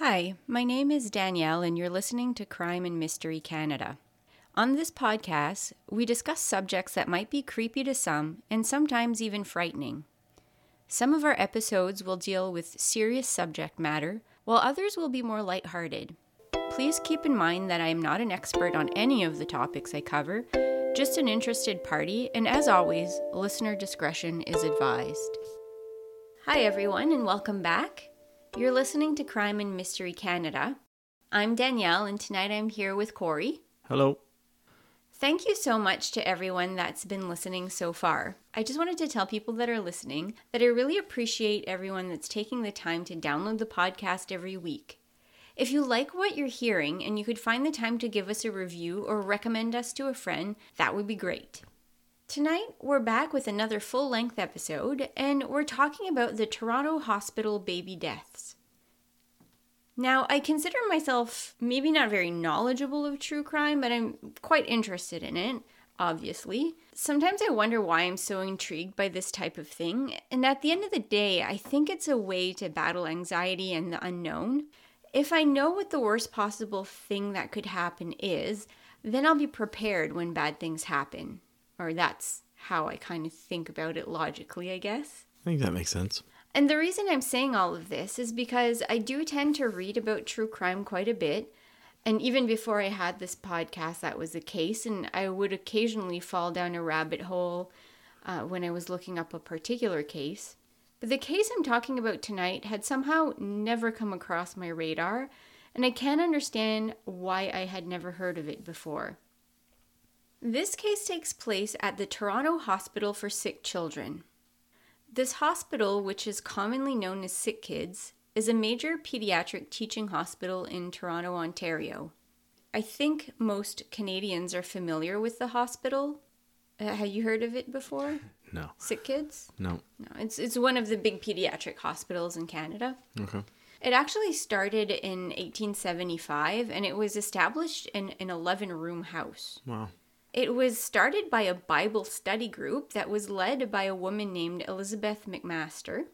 Hi, my name is Danielle, and you're listening to Crime and Mystery Canada. On this podcast, we discuss subjects that might be creepy to some and sometimes even frightening. Some of our episodes will deal with serious subject matter, while others will be more lighthearted. Please keep in mind that I am not an expert on any of the topics I cover, just an interested party, and as always, listener discretion is advised. Hi, everyone, and welcome back. You're listening to Crime and Mystery Canada. I'm Danielle, and tonight I'm here with Corey. Hello. Thank you so much to everyone that's been listening so far. I just wanted to tell people that are listening that I really appreciate everyone that's taking the time to download the podcast every week. If you like what you're hearing and you could find the time to give us a review or recommend us to a friend, that would be great. Tonight, we're back with another full length episode, and we're talking about the Toronto Hospital baby deaths. Now, I consider myself maybe not very knowledgeable of true crime, but I'm quite interested in it, obviously. Sometimes I wonder why I'm so intrigued by this type of thing, and at the end of the day, I think it's a way to battle anxiety and the unknown. If I know what the worst possible thing that could happen is, then I'll be prepared when bad things happen. Or that's how I kind of think about it logically, I guess. I think that makes sense. And the reason I'm saying all of this is because I do tend to read about true crime quite a bit. And even before I had this podcast, that was the case. And I would occasionally fall down a rabbit hole uh, when I was looking up a particular case. But the case I'm talking about tonight had somehow never come across my radar, and I can't understand why I had never heard of it before. This case takes place at the Toronto Hospital for Sick Children. This hospital, which is commonly known as Sick Kids, is a major pediatric teaching hospital in Toronto, Ontario. I think most Canadians are familiar with the hospital. Uh, have you heard of it before? No. Sick Kids? No. No, it's it's one of the big pediatric hospitals in Canada. Okay. It actually started in 1875 and it was established in an 11 room house. Wow. It was started by a Bible study group that was led by a woman named Elizabeth McMaster,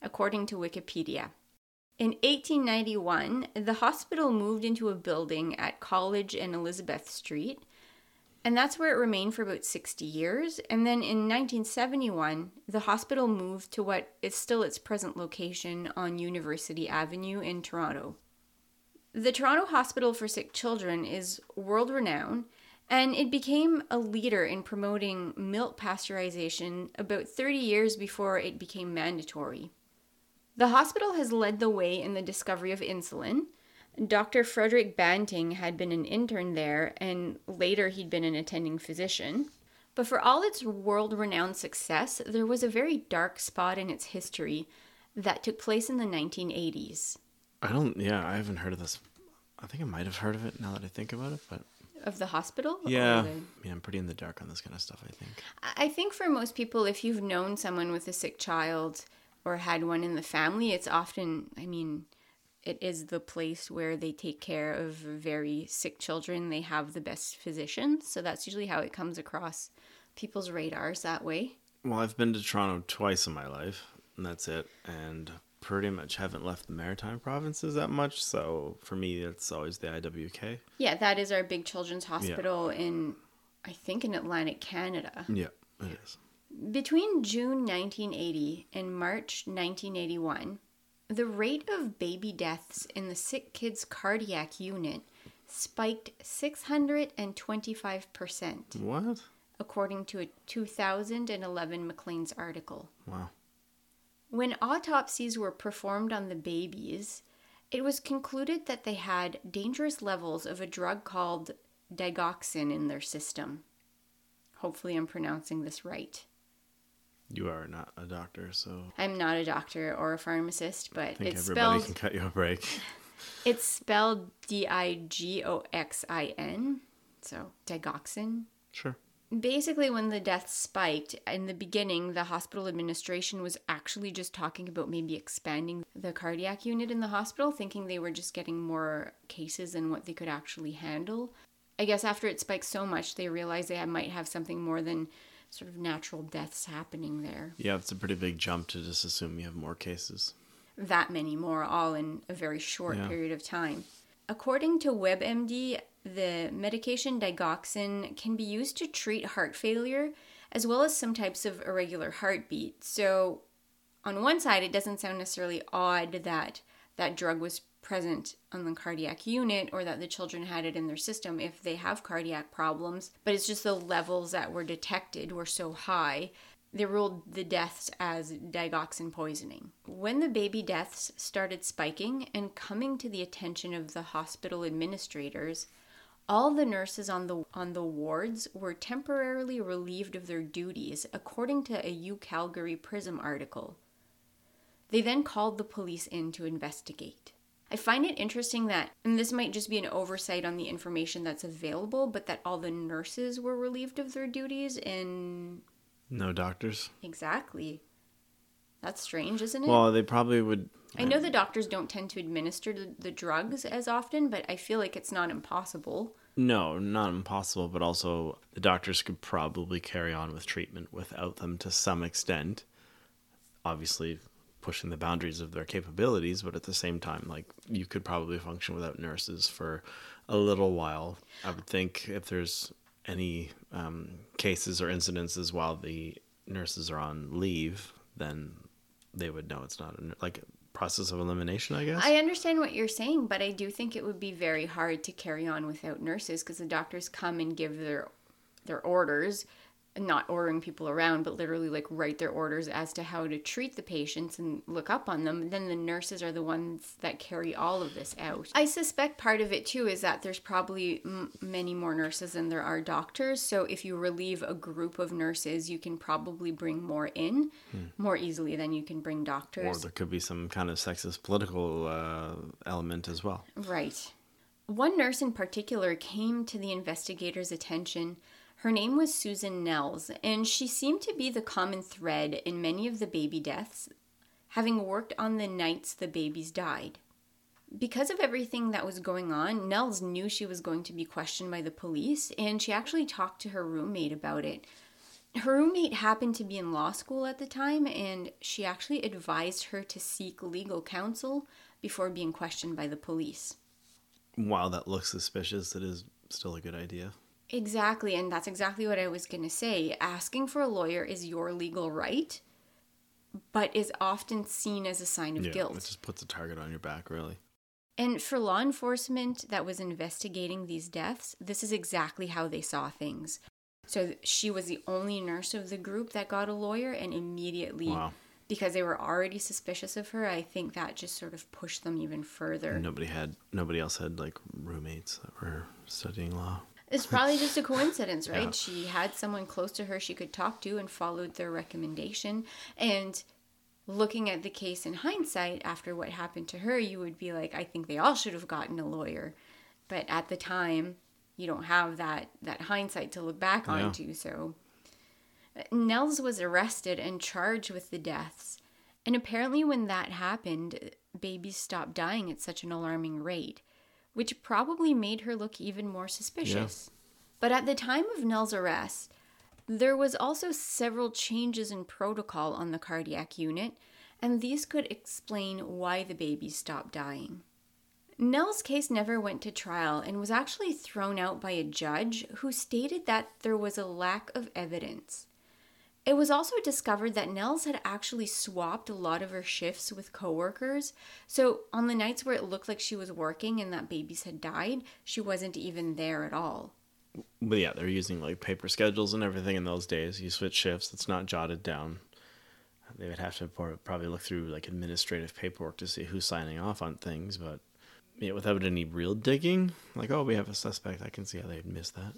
according to Wikipedia. In 1891, the hospital moved into a building at College and Elizabeth Street, and that's where it remained for about 60 years. And then in 1971, the hospital moved to what is still its present location on University Avenue in Toronto. The Toronto Hospital for Sick Children is world renowned and it became a leader in promoting milk pasteurization about 30 years before it became mandatory. The hospital has led the way in the discovery of insulin. Dr. Frederick Banting had been an intern there, and later he'd been an attending physician. But for all its world renowned success, there was a very dark spot in its history that took place in the 1980s. I don't. Yeah, I haven't heard of this. I think I might have heard of it now that I think about it, but Of the hospital? yeah, the- yeah, I'm pretty in the dark on this kind of stuff. I think. I think for most people, if you've known someone with a sick child or had one in the family, it's often, I mean, it is the place where they take care of very sick children. They have the best physicians. So that's usually how it comes across people's radars that way. Well, I've been to Toronto twice in my life, and that's it. And pretty much haven't left the Maritime provinces that much. So for me, it's always the IWK. Yeah, that is our big children's hospital in, I think, in Atlantic Canada. Yeah, it is. Between June 1980 and March 1981, the rate of baby deaths in the sick kids cardiac unit spiked 625%, What? according to a 2011 Maclean's article. Wow. When autopsies were performed on the babies, it was concluded that they had dangerous levels of a drug called digoxin in their system. Hopefully, I'm pronouncing this right. You are not a doctor, so I'm not a doctor or a pharmacist, but I think it's everybody spelled can cut you a break. it's spelled D I G O X I N. So digoxin. Sure. Basically, when the deaths spiked in the beginning, the hospital administration was actually just talking about maybe expanding the cardiac unit in the hospital, thinking they were just getting more cases than what they could actually handle. I guess after it spiked so much, they realized they might have something more than sort of natural deaths happening there. Yeah, it's a pretty big jump to just assume you have more cases. that many more, all in a very short Yeah. period of time. According to WebMD, the medication digoxin can be used to treat heart failure as well as some types of irregular heartbeat. So, on one side, it doesn't sound necessarily odd that that drug was present on the cardiac unit or that the children had it in their system if they have cardiac problems, but it's just the levels that were detected were so high. They ruled the deaths as digoxin poisoning. When the baby deaths started spiking and coming to the attention of the hospital administrators, all the nurses on the on the wards were temporarily relieved of their duties, according to a U Calgary Prism article. They then called the police in to investigate. I find it interesting that, and this might just be an oversight on the information that's available, but that all the nurses were relieved of their duties and No doctors. exactly. That's strange, isn't it? Well, they probably would. I know the doctors don't tend to administer the, drugs as often, but I feel like it's not impossible. No, not impossible, but also the doctors could probably carry on with treatment without them to some extent. Obviously, pushing the boundaries of their capabilities, but at the same time, like you could probably function without nurses for a little while. I would think if there's any um, cases or incidences while the nurses are on leave, then they would know it's not a, like process of elimination, I guess. I understand what you're saying, but I do think it would be very hard to carry on without nurses because the doctors come and give their their orders, not ordering people around, but literally like write their orders as to how to treat the patients and look up on them. Then the nurses are the ones that carry all of this out. I suspect part of it too is that there's probably m- many more nurses than there are doctors. So if you relieve a group of nurses, you can probably bring more in more easily than you can bring doctors. or there could be some kind of sexist political uh, element as well. Right. One nurse in particular came to the investigators' attention. Her name was Susan Nelles, and she seemed to be the common thread in many of the baby deaths, having worked on the nights the babies died. Because of everything that was going on, Nelles knew she was going to be questioned by the police, and she actually talked to her roommate about it. Her roommate happened to be in law school at the time, and she actually advised her to seek legal counsel before being questioned by the police. While that looks suspicious, it is still a good idea. Exactly, and that's exactly what I was going to say. Asking for a lawyer is your legal right, but is often seen as a sign of yeah, guilt. it just puts a target on your back, really. And for law enforcement that was investigating these deaths, this is exactly how they saw things. So she was the only nurse of the group that got a lawyer, and immediately, Wow. because they were already suspicious of her, I think that just sort of pushed them even further. Nobody had, nobody else had like roommates that were studying law. It's probably just a coincidence, right? Yeah. She had someone close to her she could talk to and followed their recommendation. And looking at the case in hindsight, after what happened to her, you would be like, I think they all should have gotten a lawyer. But at the time, you don't have that, that hindsight to look back Yeah. onto. So uh, Nelles was arrested and charged with the deaths. And apparently, when that happened, babies stopped dying at such an alarming rate, which probably made her look even more suspicious. But at the time of Nelles' arrest, there was also several changes in protocol on the cardiac unit, and these could explain why the babies stopped dying. Nelles' case never went to trial and was actually thrown out by a judge who stated that there was a lack of evidence. It was also discovered that Nelles had actually swapped a lot of her shifts with coworkers. So on the nights where it looked like she was working and that babies had died, she wasn't even there at all. But yeah, they're using like paper schedules and everything in those days. You switch shifts; it's not jotted down. They would have to probably look through like administrative paperwork to see who's signing off on things, but yeah, without any real digging, like oh, we have a suspect. I can see how they'd miss that.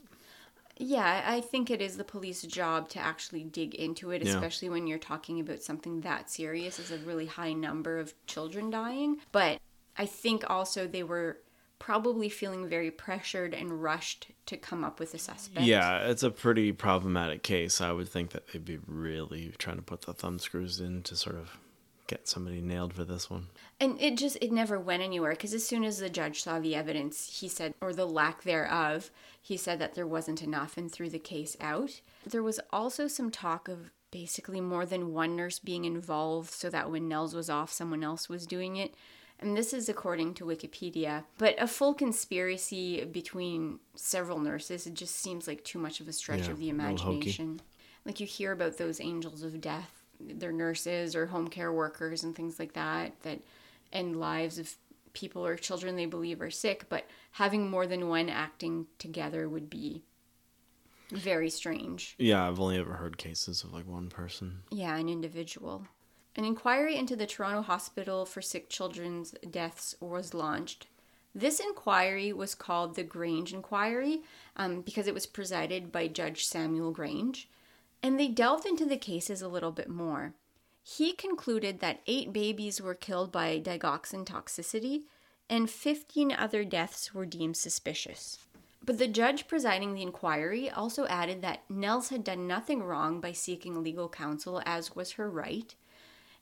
Yeah, I think it is the police job to actually dig into it, Yeah. especially when you're talking about something that serious as a really high number of children dying. But I think also they were probably feeling very pressured and rushed to come up with a suspect. Yeah, it's a pretty problematic case. I would think that they'd be really trying to put the thumb screws in to sort of get somebody nailed for this one. And it just it never went anywhere because as soon as the judge saw the evidence, he said or the lack thereof, he said that there wasn't enough and threw the case out. There was also some talk of basically more than one nurse being involved so that when Nelles was off, someone else was doing it. And this is according to Wikipedia. But a full conspiracy between several nurses, it just seems like too much of a stretch Yeah, of the a little hokey. imagination. Like you hear about those angels of death, they're nurses or home care workers and things like that, that end lives of people or children they believe are sick. But having more than one acting together would be very strange. Yeah, I've only ever heard cases of like one person. Yeah, an individual. An inquiry into the Toronto Hospital for Sick Children's Deaths was launched. This inquiry was called the Grange Inquiry um, because it was presided by Judge Samuel Grange, and they delved into the cases a little bit more. He concluded that eight babies were killed by digoxin toxicity, and 15 other deaths were deemed suspicious. But the judge presiding the inquiry also added that Nelles had done nothing wrong by seeking legal counsel, as was her right.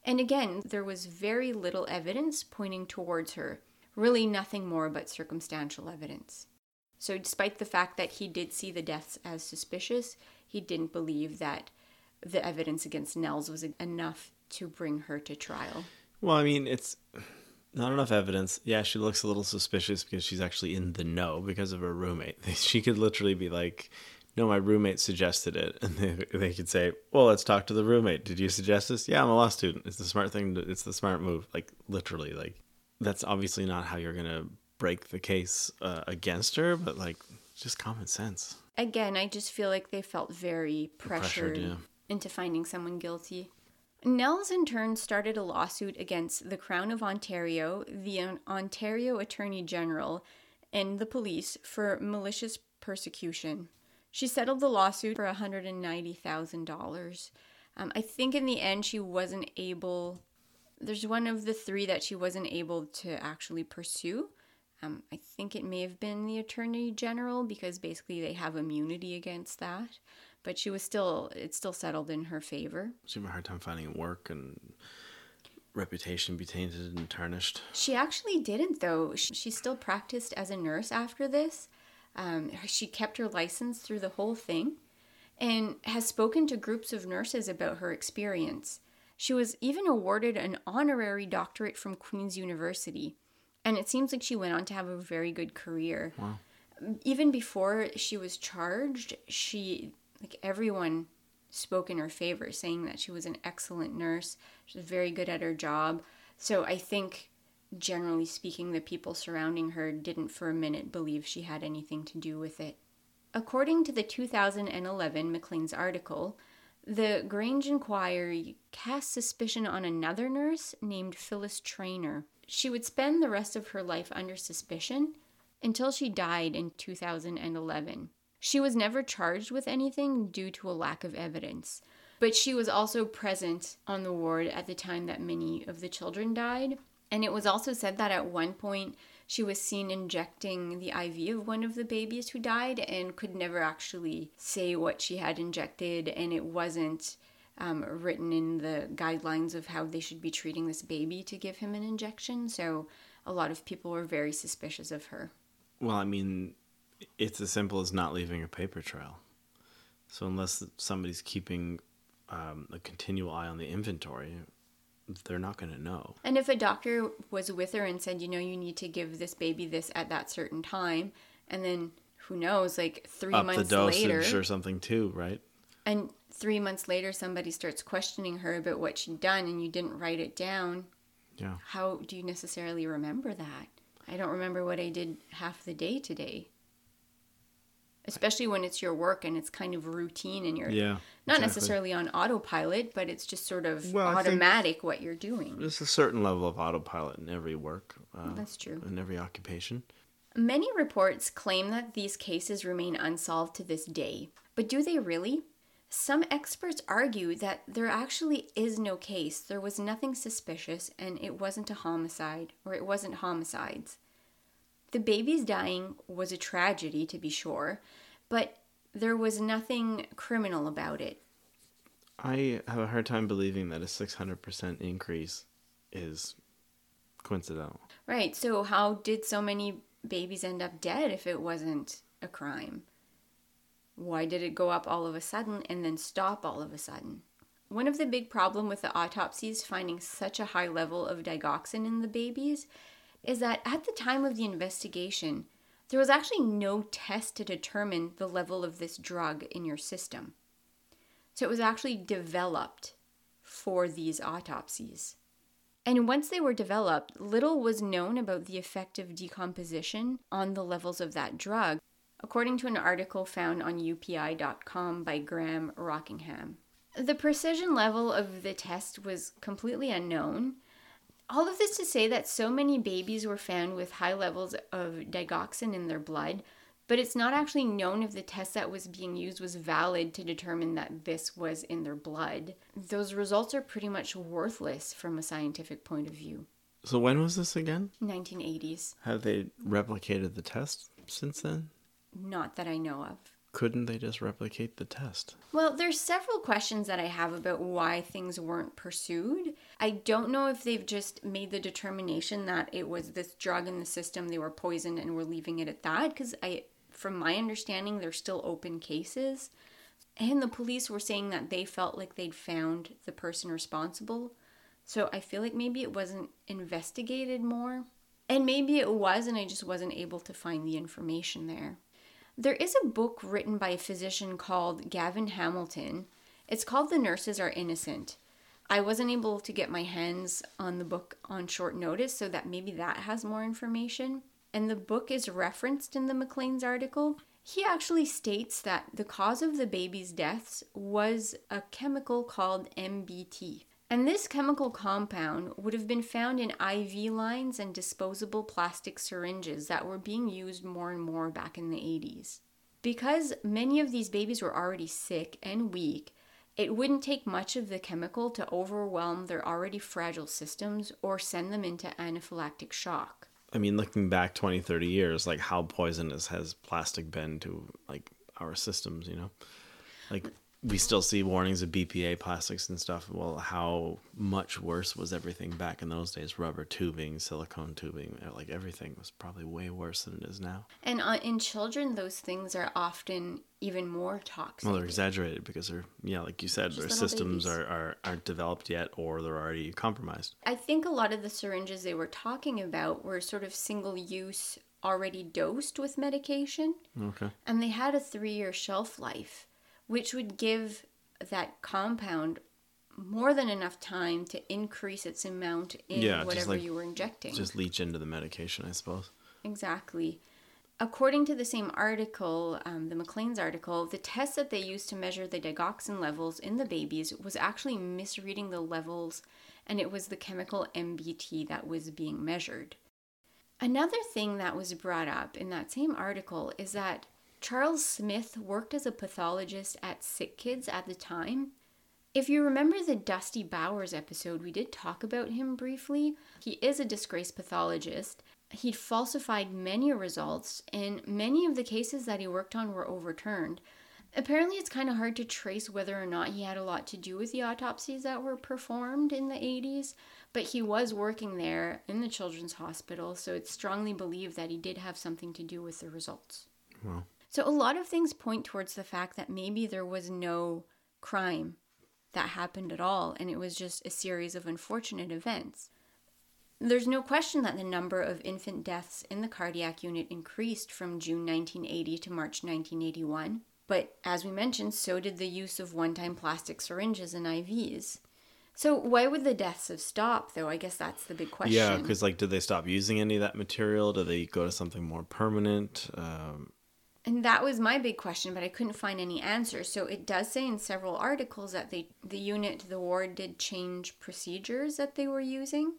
And again, there was very little evidence pointing towards her, really nothing more but circumstantial evidence. So, despite the fact that he did see the deaths as suspicious, he didn't believe that the evidence against Nelles was enough to bring her to trial. Well, I mean, it's not enough evidence. Yeah, she looks a little suspicious because she's actually in the know because of her roommate. She could literally be like, "No, my roommate suggested it," and they, they could say, "Well, let's talk to the roommate. Did you suggest this?" Yeah, I'm a law student. It's the smart thing. To, it's the smart move. Like literally, like that's obviously not how you're gonna break the case uh, against her, but like just common sense. Again, I just feel like they felt very pressured, Pressured, yeah. into finding someone guilty. Nelles, in turn, started a lawsuit against the Crown of Ontario, the Ontario Attorney General, and the police for malicious persecution. She settled the lawsuit for $190,000. Um, I think in the end she wasn't able, there's one of the three that she wasn't able to actually pursue. Um, I think it may have been the Attorney General because basically they have immunity against that. But she was still, it's still settled in her favor. She had a hard time finding work and reputation be tainted and tarnished. She actually didn't, though. She, she still practiced as a nurse after this. Um, she kept her license through the whole thing and has spoken to groups of nurses about her experience. She was even awarded an honorary doctorate from Queen's University, and it seems like she went on to have a very good career. Wow. Even before she was charged, she, like everyone, spoke in her favor, saying that she was an excellent nurse. She was very good at her job. So I think, generally speaking, the people surrounding her didn't for a minute believe she had anything to do with it. According to the 2011 Maclean's article, the Grange Inquiry cast suspicion on another nurse named Phyllis Trayner. She would spend the rest of her life under suspicion until she died in 2011. She was never charged with anything due to a lack of evidence, but she was also present on the ward at the time that many of the children died. And it was also said that at one point she was seen injecting the IV of one of the babies who died and could never actually say what she had injected, and it wasn't um, written in the guidelines of how they should be treating this baby to give him an injection. So a lot of people were very suspicious of her. Well, I mean, it's as simple as not leaving a paper trail. So unless somebody's keeping um, a continual eye on the inventory, they're not going to know. And if a doctor was with her and said, you know, you need to give this baby this at that certain time, and then who knows, like three Up the months dosage later, or something too, right? and three months later somebody starts questioning her about what she'd done and you didn't write it down, Yeah. how do you necessarily remember that? I don't remember what I did half the day today. Especially when it's your work and it's kind of routine and you're Yeah. not exactly. necessarily on autopilot, but it's just sort of Well, automatic what you're doing. There's a certain level of autopilot in every work, uh, That's true. in every occupation. Many reports claim that these cases remain unsolved to this day. But do they really? Some experts argue that there actually is no case, there was nothing suspicious, and it wasn't a homicide, or it wasn't homicides. The baby's dying was a tragedy, to be sure, but there was nothing criminal about it. I have a hard time believing that a 600% increase is coincidental. Right, so how did so many babies end up dead if it wasn't a crime? Why did it go up all of a sudden and then stop all of a sudden? One of the big problem with the autopsies finding such a high level of digoxin in the babies is that at the time of the investigation, there was actually no test to determine the level of this drug in your system. So it was actually developed for these autopsies. And once they were developed, little was known about the effect of decomposition on the levels of that drug, according to an article found on UPI.com by Graham Rockingham. The precision level of the test was completely unknown. All of this to say that so many babies were found with high levels of digoxin in their blood but it's not actually known if the test that was being used was valid to determine that this was in their blood. Those results are pretty much worthless from a scientific point of view. So when was this again? 1980s. Have they replicated the test since then? Not that I know of. Couldn't they just replicate the test? Well, there's several questions that I have about why things weren't pursued. I don't know if they've just made the determination that it was this drug in the system, they were poisoned and were leaving it at that because I from my understanding, they're still open cases. And the police were saying that they felt like they'd found the person responsible. So I feel like maybe it wasn't investigated more. And maybe it was, and I just wasn't able to find the information there. There is a book written by a physician called Gavin Hamilton. It's called The Nurses Are Innocent. I wasn't able to get my hands on the book on short notice, so that maybe that has more information and the book is referenced in the Maclean's article, he actually states that the cause of the baby's deaths was a chemical called MBT. And this chemical compound would have been found in IV lines and disposable plastic syringes that were being used more and more back in the 80s. Because many of these babies were already sick and weak, it wouldn't take much of the chemical to overwhelm their already fragile systems or send them into anaphylactic shock. I mean, looking back 20, 30 years, like how poisonous has plastic been to like our systems, you know? Like we still see warnings of BPA plastics and stuff. Well, how much worse was everything back in those days? Rubber tubing, silicone tubing, uh, like everything was probably way worse than it is now. And uh, in children, those things are often even more toxic. Well, they're exaggerated because they're, yeah, like you said, Just their systems are, are, aren't developed yet or they're already compromised. I think a lot of the syringes they were talking about were sort of single use, already dosed with medication. Okay. And they had a three year shelf life which would give that compound more than enough time to increase its amount in yeah, whatever like, you were injecting. Just leach into the medication, I suppose. Exactly. According to the same article, um, the Maclean's article, the test that they used to measure the digoxin levels in the babies was actually misreading the levels, and it was the chemical MBT that was being measured. Another thing that was brought up in that same article is that Charles Smith worked as a pathologist at Sick Kids at the time. If you remember the Dusty Bowers episode, we did talk about him briefly. He is a disgraced pathologist. He'd falsified many results, and many of the cases that he worked on were overturned. Apparently, it's kind of hard to trace whether or not he had a lot to do with the autopsies that were performed in the 80s, but he was working there in the children's hospital, so it's strongly believed that he did have something to do with the results. Well, so a lot of things point towards the fact that maybe there was no crime that happened at all, and it was just a series of unfortunate events. There's no question that the number of infant deaths in the cardiac unit increased from June 1980 to March 1981, but as we mentioned, so did the use of one time plastic syringes and IVs. So why would the deaths have stopped though? I guess that's the big question. Yeah, because like, did they stop using any of that material? Did they go to something more permanent? Um, and that was my big question, but I couldn't find any answers. So it does say in several articles that they the unit, the ward did change procedures that they were using.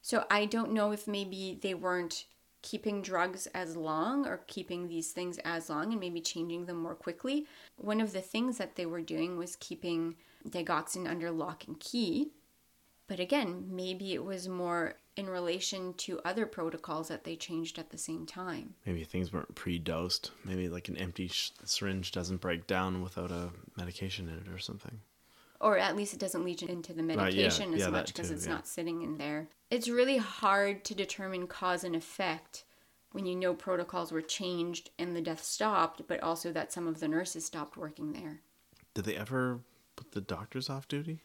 So I don't know if maybe they weren't keeping drugs as long or keeping these things as long and maybe changing them more quickly. One of the things that they were doing was keeping digoxin under lock and key. But again, maybe it was more in relation to other protocols that they changed at the same time. Maybe things weren't pre-dosed. Maybe like an empty sh- syringe doesn't break down without a medication in it or something. Or at least it doesn't leach into the medication yeah. as yeah, much because it's yeah. not sitting in there. It's really hard to determine cause and effect when you know protocols were changed and the death stopped, but also that some of the nurses stopped working there. Did they ever put the doctors off duty?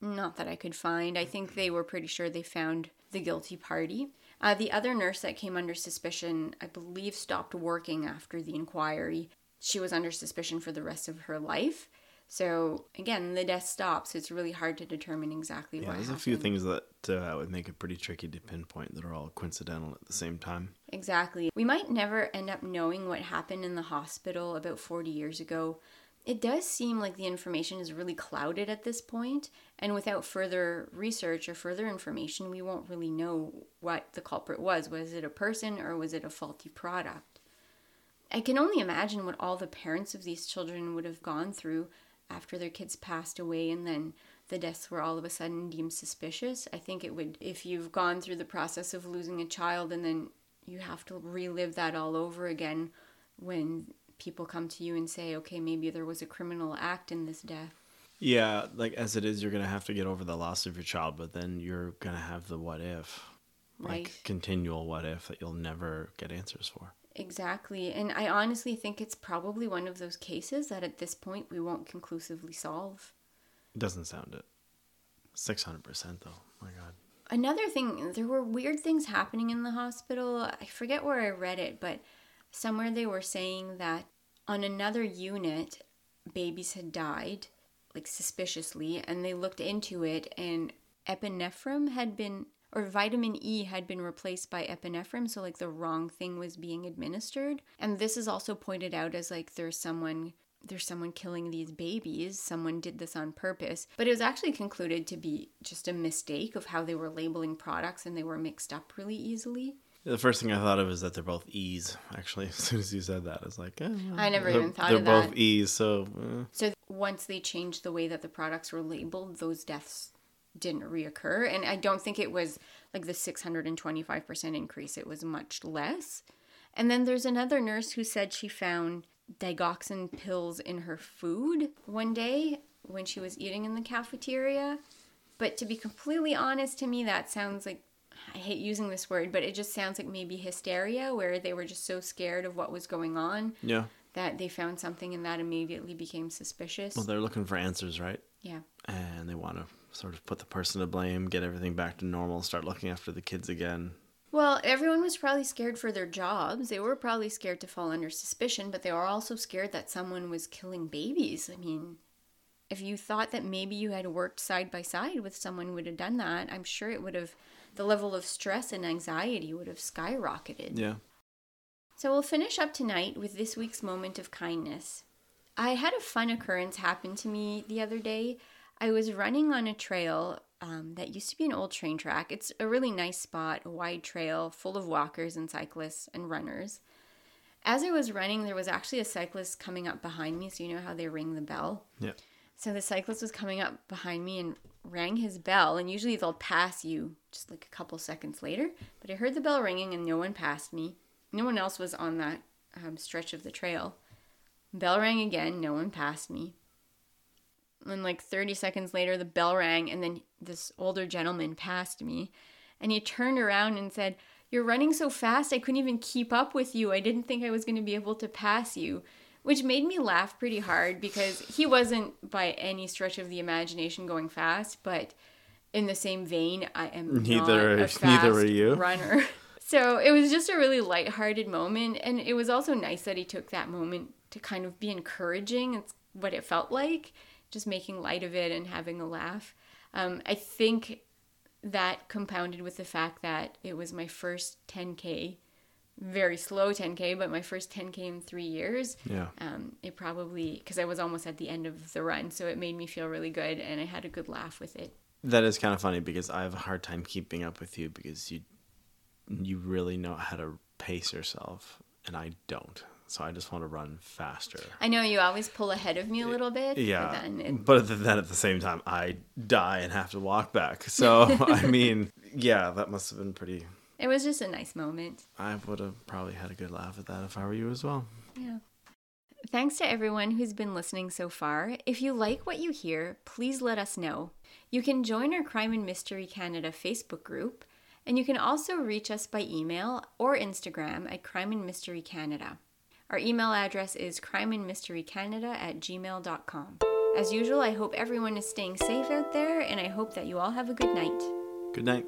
Not that I could find. I think they were pretty sure they found the guilty party. Uh, the other nurse that came under suspicion, I believe, stopped working after the inquiry. She was under suspicion for the rest of her life. So again, the death stops. It's really hard to determine exactly Yeah, what there's happened. a few things that uh, would make it pretty tricky to pinpoint that are all coincidental at the same time. Exactly. We might never end up knowing what happened in the hospital about 40 years ago. It does seem like the information is really clouded at this point, and without further research or further information, we won't really know what the culprit was. Was it a person or was it a faulty product? I can only imagine what all the parents of these children would have gone through after their kids passed away and then the deaths were all of a sudden deemed suspicious. I think it would, if you've gone through the process of losing a child and then you have to relive that all over again when people come to you and say, okay, maybe there was a criminal act in this death. Yeah, like as it is, you're gonna have to get over the loss of your child, but then you're gonna have the what if, Right. like continual what if that you'll never get answers for. Exactly. And I honestly think it's probably one of those cases that at this point we won't conclusively solve. It doesn't sound it. Six hundred percent though. My God. Another thing, there were weird things happening in the hospital. I forget where I read it, but somewhere they were saying that on another unit, babies had died, like suspiciously, and they looked into it, and epinephrine had been, or vitamin E had been replaced by epinephrine, so like the wrong thing was being administered. And this is also pointed out as like there's someone there's someone killing these babies. Someone did this on purpose. But it was actually concluded to be just a mistake of how they were labeling products and they were mixed up really easily. The first thing I thought of is that they're both E's. Actually, as soon as you said that, I was like, eh, well, I never even thought they're both. E's. So eh. So once they changed the way that the products were labeled, those deaths didn't reoccur. And I don't think it was like the 625% increase, it was much less. And then there's another nurse who said she found digoxin pills in her food one day when she was eating in the cafeteria. But to be completely honest, to me, that sounds like I hate using this word, but it just sounds like maybe hysteria, where they were just so scared of what was going on yeah. that they found something and that immediately became suspicious. Well, they're looking for answers, right? yeah. And they want to sort of put the person to blame, get everything back to normal, start looking after the kids again. Well, everyone was probably scared for their jobs. They were probably scared to fall under suspicion, but they were also scared that someone was killing babies. I mean, if you thought that maybe you had worked side by side with someone who would have done that, I'm sure it would have, the level of stress and anxiety would have skyrocketed. Yeah. So we'll finish up tonight with this week's moment of kindness. I had a fun occurrence happen to me the other day. I was running on a trail um, that used to be an old train track. It's a really nice spot, a wide trail full of walkers and cyclists and runners. As I was running, there was actually a cyclist coming up behind me, so you know how they ring the bell. Yeah. So the cyclist was coming up behind me and rang his bell, and usually they'll pass you just like a couple seconds later. But I heard the bell ringing and no one passed me. No one else was on that um, stretch of the trail. Bell rang again, no one passed me. And like 30 seconds later, the bell rang, and then this older gentleman passed me. And he turned around and said, You're running so fast, I couldn't even keep up with you. I didn't think I was going to be able to pass you. Which made me laugh pretty hard because he wasn't by any stretch of the imagination going fast, but in the same vein, I am Neither- not a neither were fast you. runner. So it was just a really lighthearted moment, and it was also nice that he took that moment to kind of be encouraging. It's what it felt like, just making light of it and having a laugh. Um, I think that compounded with the fact that it was my first 10K, very slow 10K, but my first 10K in three years. Yeah. Um, it probably, because I was almost at the end of the run, so it made me feel really good, and I had a good laugh with it. That is kind of funny because I have a hard time keeping up with you because you you really know how to pace yourself and I don't. So I just want to run faster. I know you always pull ahead of me a little bit. but Yeah. then it, But then at the same time I die and have to walk back. So I mean, yeah, that must have been pretty it was just a nice moment. I would have probably had a good laugh at that if I were you as well. Yeah. Thanks to everyone who's been listening so far. If you like what you hear, please let us know. You can join our Crime and Mystery Canada Facebook group, and you can also reach us by email or Instagram at Crime and Mystery Canada. Our email address is crimeandmysterycanada at gmail.com. As usual, I hope everyone is staying safe out there, and I hope that you all have a good night. Good night.